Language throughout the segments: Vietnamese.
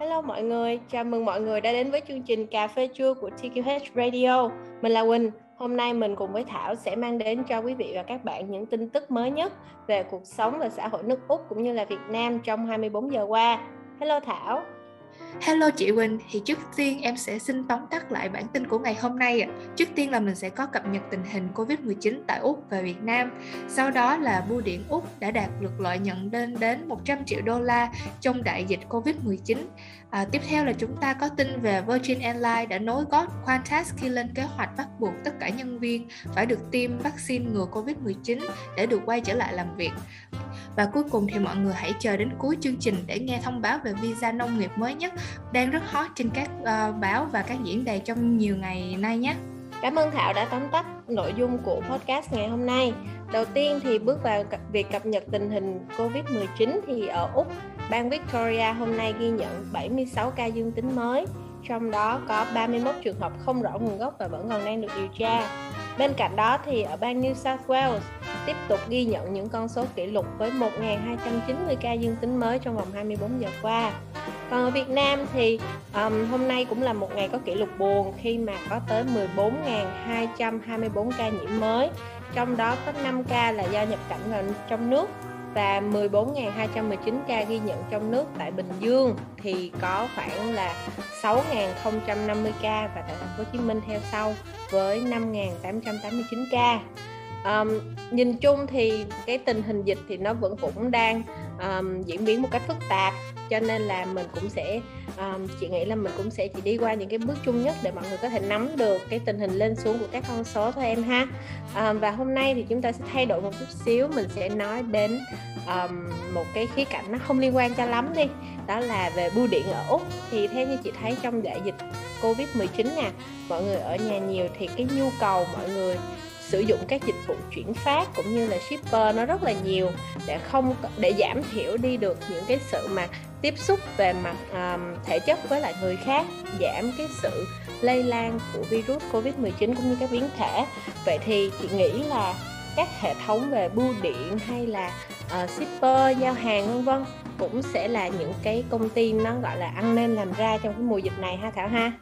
Hello mọi người, chào mừng mọi người đã đến với chương trình Cà phê trưa của TQH Radio. Mình là Quỳnh. Hôm nay mình cùng với Thảo sẽ mang đến cho quý vị và các bạn những tin tức mới nhất về cuộc sống và xã hội nước Úc cũng như là Việt Nam trong 24 giờ qua. Hello Thảo. Hello chị Quỳnh, thì trước tiên em sẽ xin tóm tắt lại bản tin của ngày hôm nay. Trước tiên là mình sẽ có cập nhật tình hình Covid-19 tại Úc và Việt Nam. Sau đó là bưu điện Úc đã đạt được lợi nhuận lên đến 100 triệu đô la trong đại dịch Covid-19. À, tiếp theo là chúng ta có tin về Virgin Airlines đã nối gót Qantas khi lên kế hoạch bắt buộc tất cả nhân viên phải được tiêm vaccine ngừa Covid-19 để được quay trở lại làm việc. Và cuối cùng thì mọi người hãy chờ đến cuối chương trình để nghe thông báo về visa nông nghiệp mới nhất đang rất hot trên các uh, báo và các diễn đàn trong nhiều ngày nay nhé. Cảm ơn Thảo đã tóm tắt nội dung của podcast ngày hôm nay. Đầu tiên thì bước vào việc cập nhật tình hình Covid-19 thì ở Úc, bang Victoria hôm nay ghi nhận 76 ca dương tính mới, trong đó có 31 trường hợp không rõ nguồn gốc và vẫn còn đang được điều tra. Bên cạnh đó thì ở bang New South Wales tiếp tục ghi nhận những con số kỷ lục với 1.290 ca dương tính mới trong vòng 24 giờ qua. Còn ở Việt Nam thì um, hôm nay cũng là một ngày có kỷ lục buồn khi mà có tới 14.224 ca nhiễm mới, trong đó có 5 ca là do nhập cảnh vào trong nước và 14.219 ca ghi nhận trong nước tại Bình Dương thì có khoảng là 6.050 ca và tại thành phố Hồ Chí Minh theo sau với 5.889 ca. Um, nhìn chung thì cái tình hình dịch thì nó vẫn cũng đang um, diễn biến một cách phức tạp. Cho nên là mình cũng sẽ um, chị nghĩ là mình cũng sẽ chỉ đi qua những cái bước chung nhất để mọi người có thể nắm được cái tình hình lên xuống của các con số thôi em ha. Um, và hôm nay thì chúng ta sẽ thay đổi một chút xíu. Mình sẽ nói đến um, một cái khía cạnh nó không liên quan cho lắm đi đó là về bưu điện ở úc. Thì theo như chị thấy trong đại dịch covid 19 nè mọi người ở nhà nhiều thì cái nhu cầu mọi người sử dụng các dịch vụ chuyển phát cũng như là shipper nó rất là nhiều để không để giảm thiểu đi được những cái sự mà tiếp xúc về mặt um, thể chất với lại người khác giảm cái sự lây lan của virus Covid-19 cũng như các biến thể. Vậy thì chị nghĩ là các hệ thống về bưu điện hay là uh, shipper giao hàng vân vân cũng sẽ là những cái công ty nó gọi là ăn nên làm ra trong cái mùa dịch này ha Thảo ha?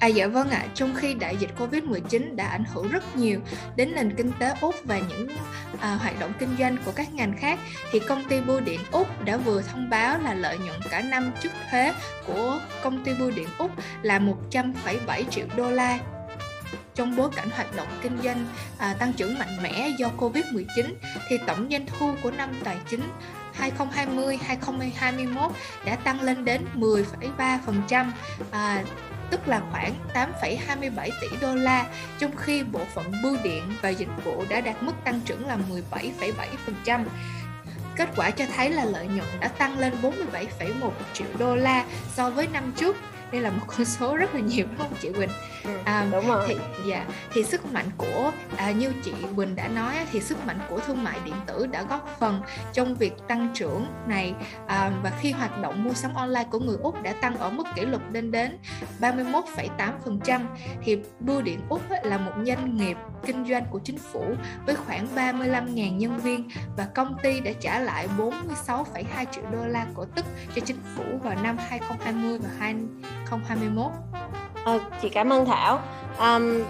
À dạ vâng ạ, à, trong khi đại dịch Covid-19 đã ảnh hưởng rất nhiều đến nền kinh tế Úc và những à, hoạt động kinh doanh của các ngành khác thì công ty bưu điện Úc đã vừa thông báo là lợi nhuận cả năm trước thuế của công ty bưu điện Úc là 100,7 triệu đô la. Trong bối cảnh hoạt động kinh doanh à, tăng trưởng mạnh mẽ do Covid-19 thì tổng doanh thu của năm tài chính 2020-2021 đã tăng lên đến 10,3%, à, tức là khoảng 8,27 tỷ đô la, trong khi bộ phận bưu điện và dịch vụ đã đạt mức tăng trưởng là 17,7%. Kết quả cho thấy là lợi nhuận đã tăng lên 47,1 triệu đô la so với năm trước đây là một con số rất là nhiều đúng không chị Quỳnh? Ừ, à, đúng rồi. Thì dạ thì sức mạnh của à, như chị Quỳnh đã nói thì sức mạnh của thương mại điện tử đã góp phần trong việc tăng trưởng này à, và khi hoạt động mua sắm online của người Úc đã tăng ở mức kỷ lục lên đến 31,8% thì bưu điện Úc là một doanh nghiệp kinh doanh của chính phủ với khoảng 35.000 nhân viên và công ty đã trả lại 46,2 triệu đô la cổ tức cho chính phủ vào năm 2020 và 2021. Ờ, chị cảm ơn Thảo. Um,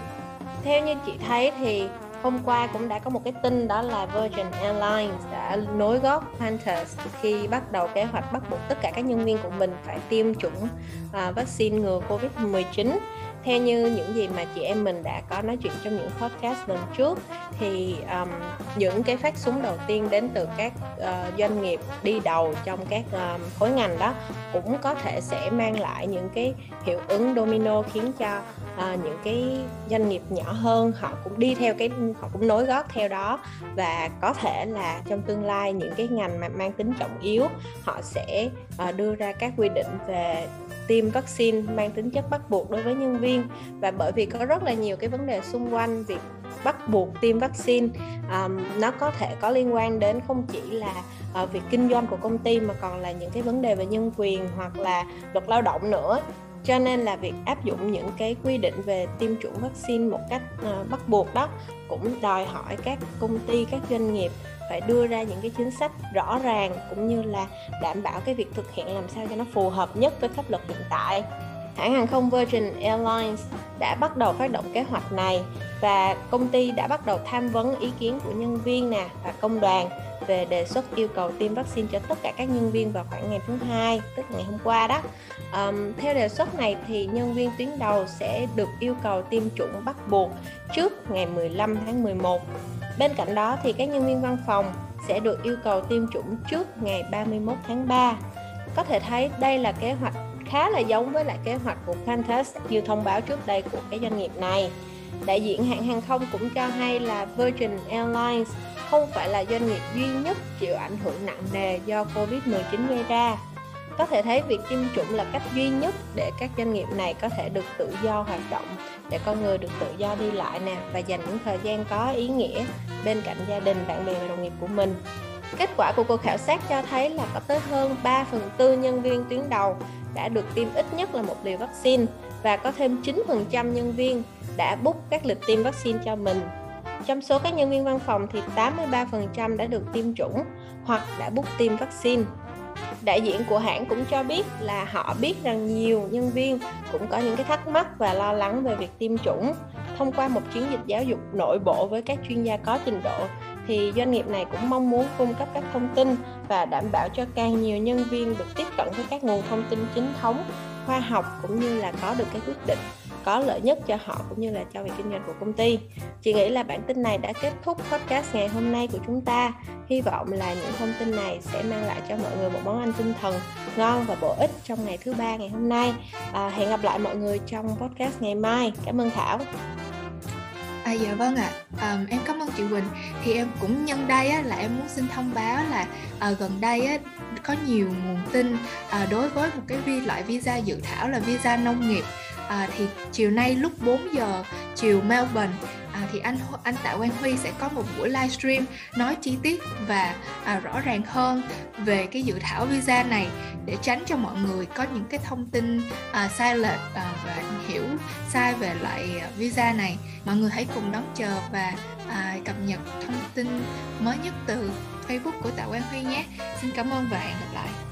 theo như chị thấy thì hôm qua cũng đã có một cái tin đó là Virgin Airlines đã nối gót Qantas khi bắt đầu kế hoạch bắt buộc tất cả các nhân viên của mình phải tiêm chủng uh, vaccine ngừa Covid-19 theo như những gì mà chị em mình đã có nói chuyện trong những podcast lần trước thì um, những cái phát súng đầu tiên đến từ các uh, doanh nghiệp đi đầu trong các um, khối ngành đó cũng có thể sẽ mang lại những cái hiệu ứng domino khiến cho uh, những cái doanh nghiệp nhỏ hơn họ cũng đi theo cái họ cũng nối gót theo đó. Và có thể là trong tương lai những cái ngành mà mang tính trọng yếu họ sẽ uh, đưa ra các quy định về tiêm vaccine mang tính chất bắt buộc đối với nhân viên. Và bởi vì có rất là nhiều cái vấn đề xung quanh việc bắt buộc tiêm vaccine um, nó có thể có liên quan đến không chỉ là uh, việc kinh doanh của công ty mà còn là những cái vấn đề về nhân quyền hoặc là luật lao động nữa. Cho nên là việc áp dụng những cái quy định về tiêm chủng vaccine một cách uh, bắt buộc đó cũng đòi hỏi các công ty các doanh nghiệp phải đưa ra những cái chính sách rõ ràng cũng như là đảm bảo cái việc thực hiện làm sao cho nó phù hợp nhất với pháp luật hiện tại. Hãng hàng không Virgin Airlines đã bắt đầu phát động kế hoạch này và công ty đã bắt đầu tham vấn ý kiến của nhân viên nè và công đoàn về đề xuất yêu cầu tiêm vaccine cho tất cả các nhân viên vào khoảng ngày thứ hai tức ngày hôm qua đó. Um, theo đề xuất này thì nhân viên tuyến đầu sẽ được yêu cầu tiêm chủng bắt buộc trước ngày 15 tháng 11 bên cạnh đó thì các nhân viên văn phòng sẽ được yêu cầu tiêm chủng trước ngày 31 tháng 3 có thể thấy đây là kế hoạch khá là giống với lại kế hoạch của Qantas như thông báo trước đây của cái doanh nghiệp này. Đại diện hãng hàng không cũng cho hay là Virgin Airlines không phải là doanh nghiệp duy nhất chịu ảnh hưởng nặng nề do Covid-19 gây ra. Có thể thấy việc tiêm chủng là cách duy nhất để các doanh nghiệp này có thể được tự do hoạt động, để con người được tự do đi lại nè và dành những thời gian có ý nghĩa bên cạnh gia đình, bạn bè và đồng nghiệp của mình. Kết quả của cuộc khảo sát cho thấy là có tới hơn 3 phần tư nhân viên tuyến đầu đã được tiêm ít nhất là một liều vaccine và có thêm 9% nhân viên đã book các lịch tiêm vaccine cho mình trong số các nhân viên văn phòng thì 83% đã được tiêm chủng hoặc đã book tiêm vaccine. Đại diện của hãng cũng cho biết là họ biết rằng nhiều nhân viên cũng có những cái thắc mắc và lo lắng về việc tiêm chủng. Thông qua một chiến dịch giáo dục nội bộ với các chuyên gia có trình độ thì doanh nghiệp này cũng mong muốn cung cấp các thông tin và đảm bảo cho càng nhiều nhân viên được tiếp cận với các nguồn thông tin chính thống, khoa học cũng như là có được cái quyết định có lợi nhất cho họ cũng như là cho việc kinh doanh của công ty. Chị nghĩ là bản tin này đã kết thúc podcast ngày hôm nay của chúng ta. Hy vọng là những thông tin này sẽ mang lại cho mọi người một món ăn tinh thần ngon và bổ ích trong ngày thứ ba ngày hôm nay. À, hẹn gặp lại mọi người trong podcast ngày mai. Cảm ơn Thảo. À dạ vâng ạ, à. um, em cảm ơn chị Quỳnh. Thì em cũng nhân đây á, là em muốn xin thông báo là uh, gần đây á, có nhiều nguồn tin uh, đối với một cái vi loại visa dự thảo là visa nông nghiệp uh, thì chiều nay lúc 4 giờ chiều Melbourne à, thì anh anh Tạ Quang Huy sẽ có một buổi livestream nói chi tiết và à, rõ ràng hơn về cái dự thảo visa này để tránh cho mọi người có những cái thông tin à, sai lệch à, và hiểu sai về loại à, visa này mọi người hãy cùng đón chờ và à, cập nhật thông tin mới nhất từ Facebook của Tạ Quang Huy nhé. Xin cảm ơn và hẹn gặp lại.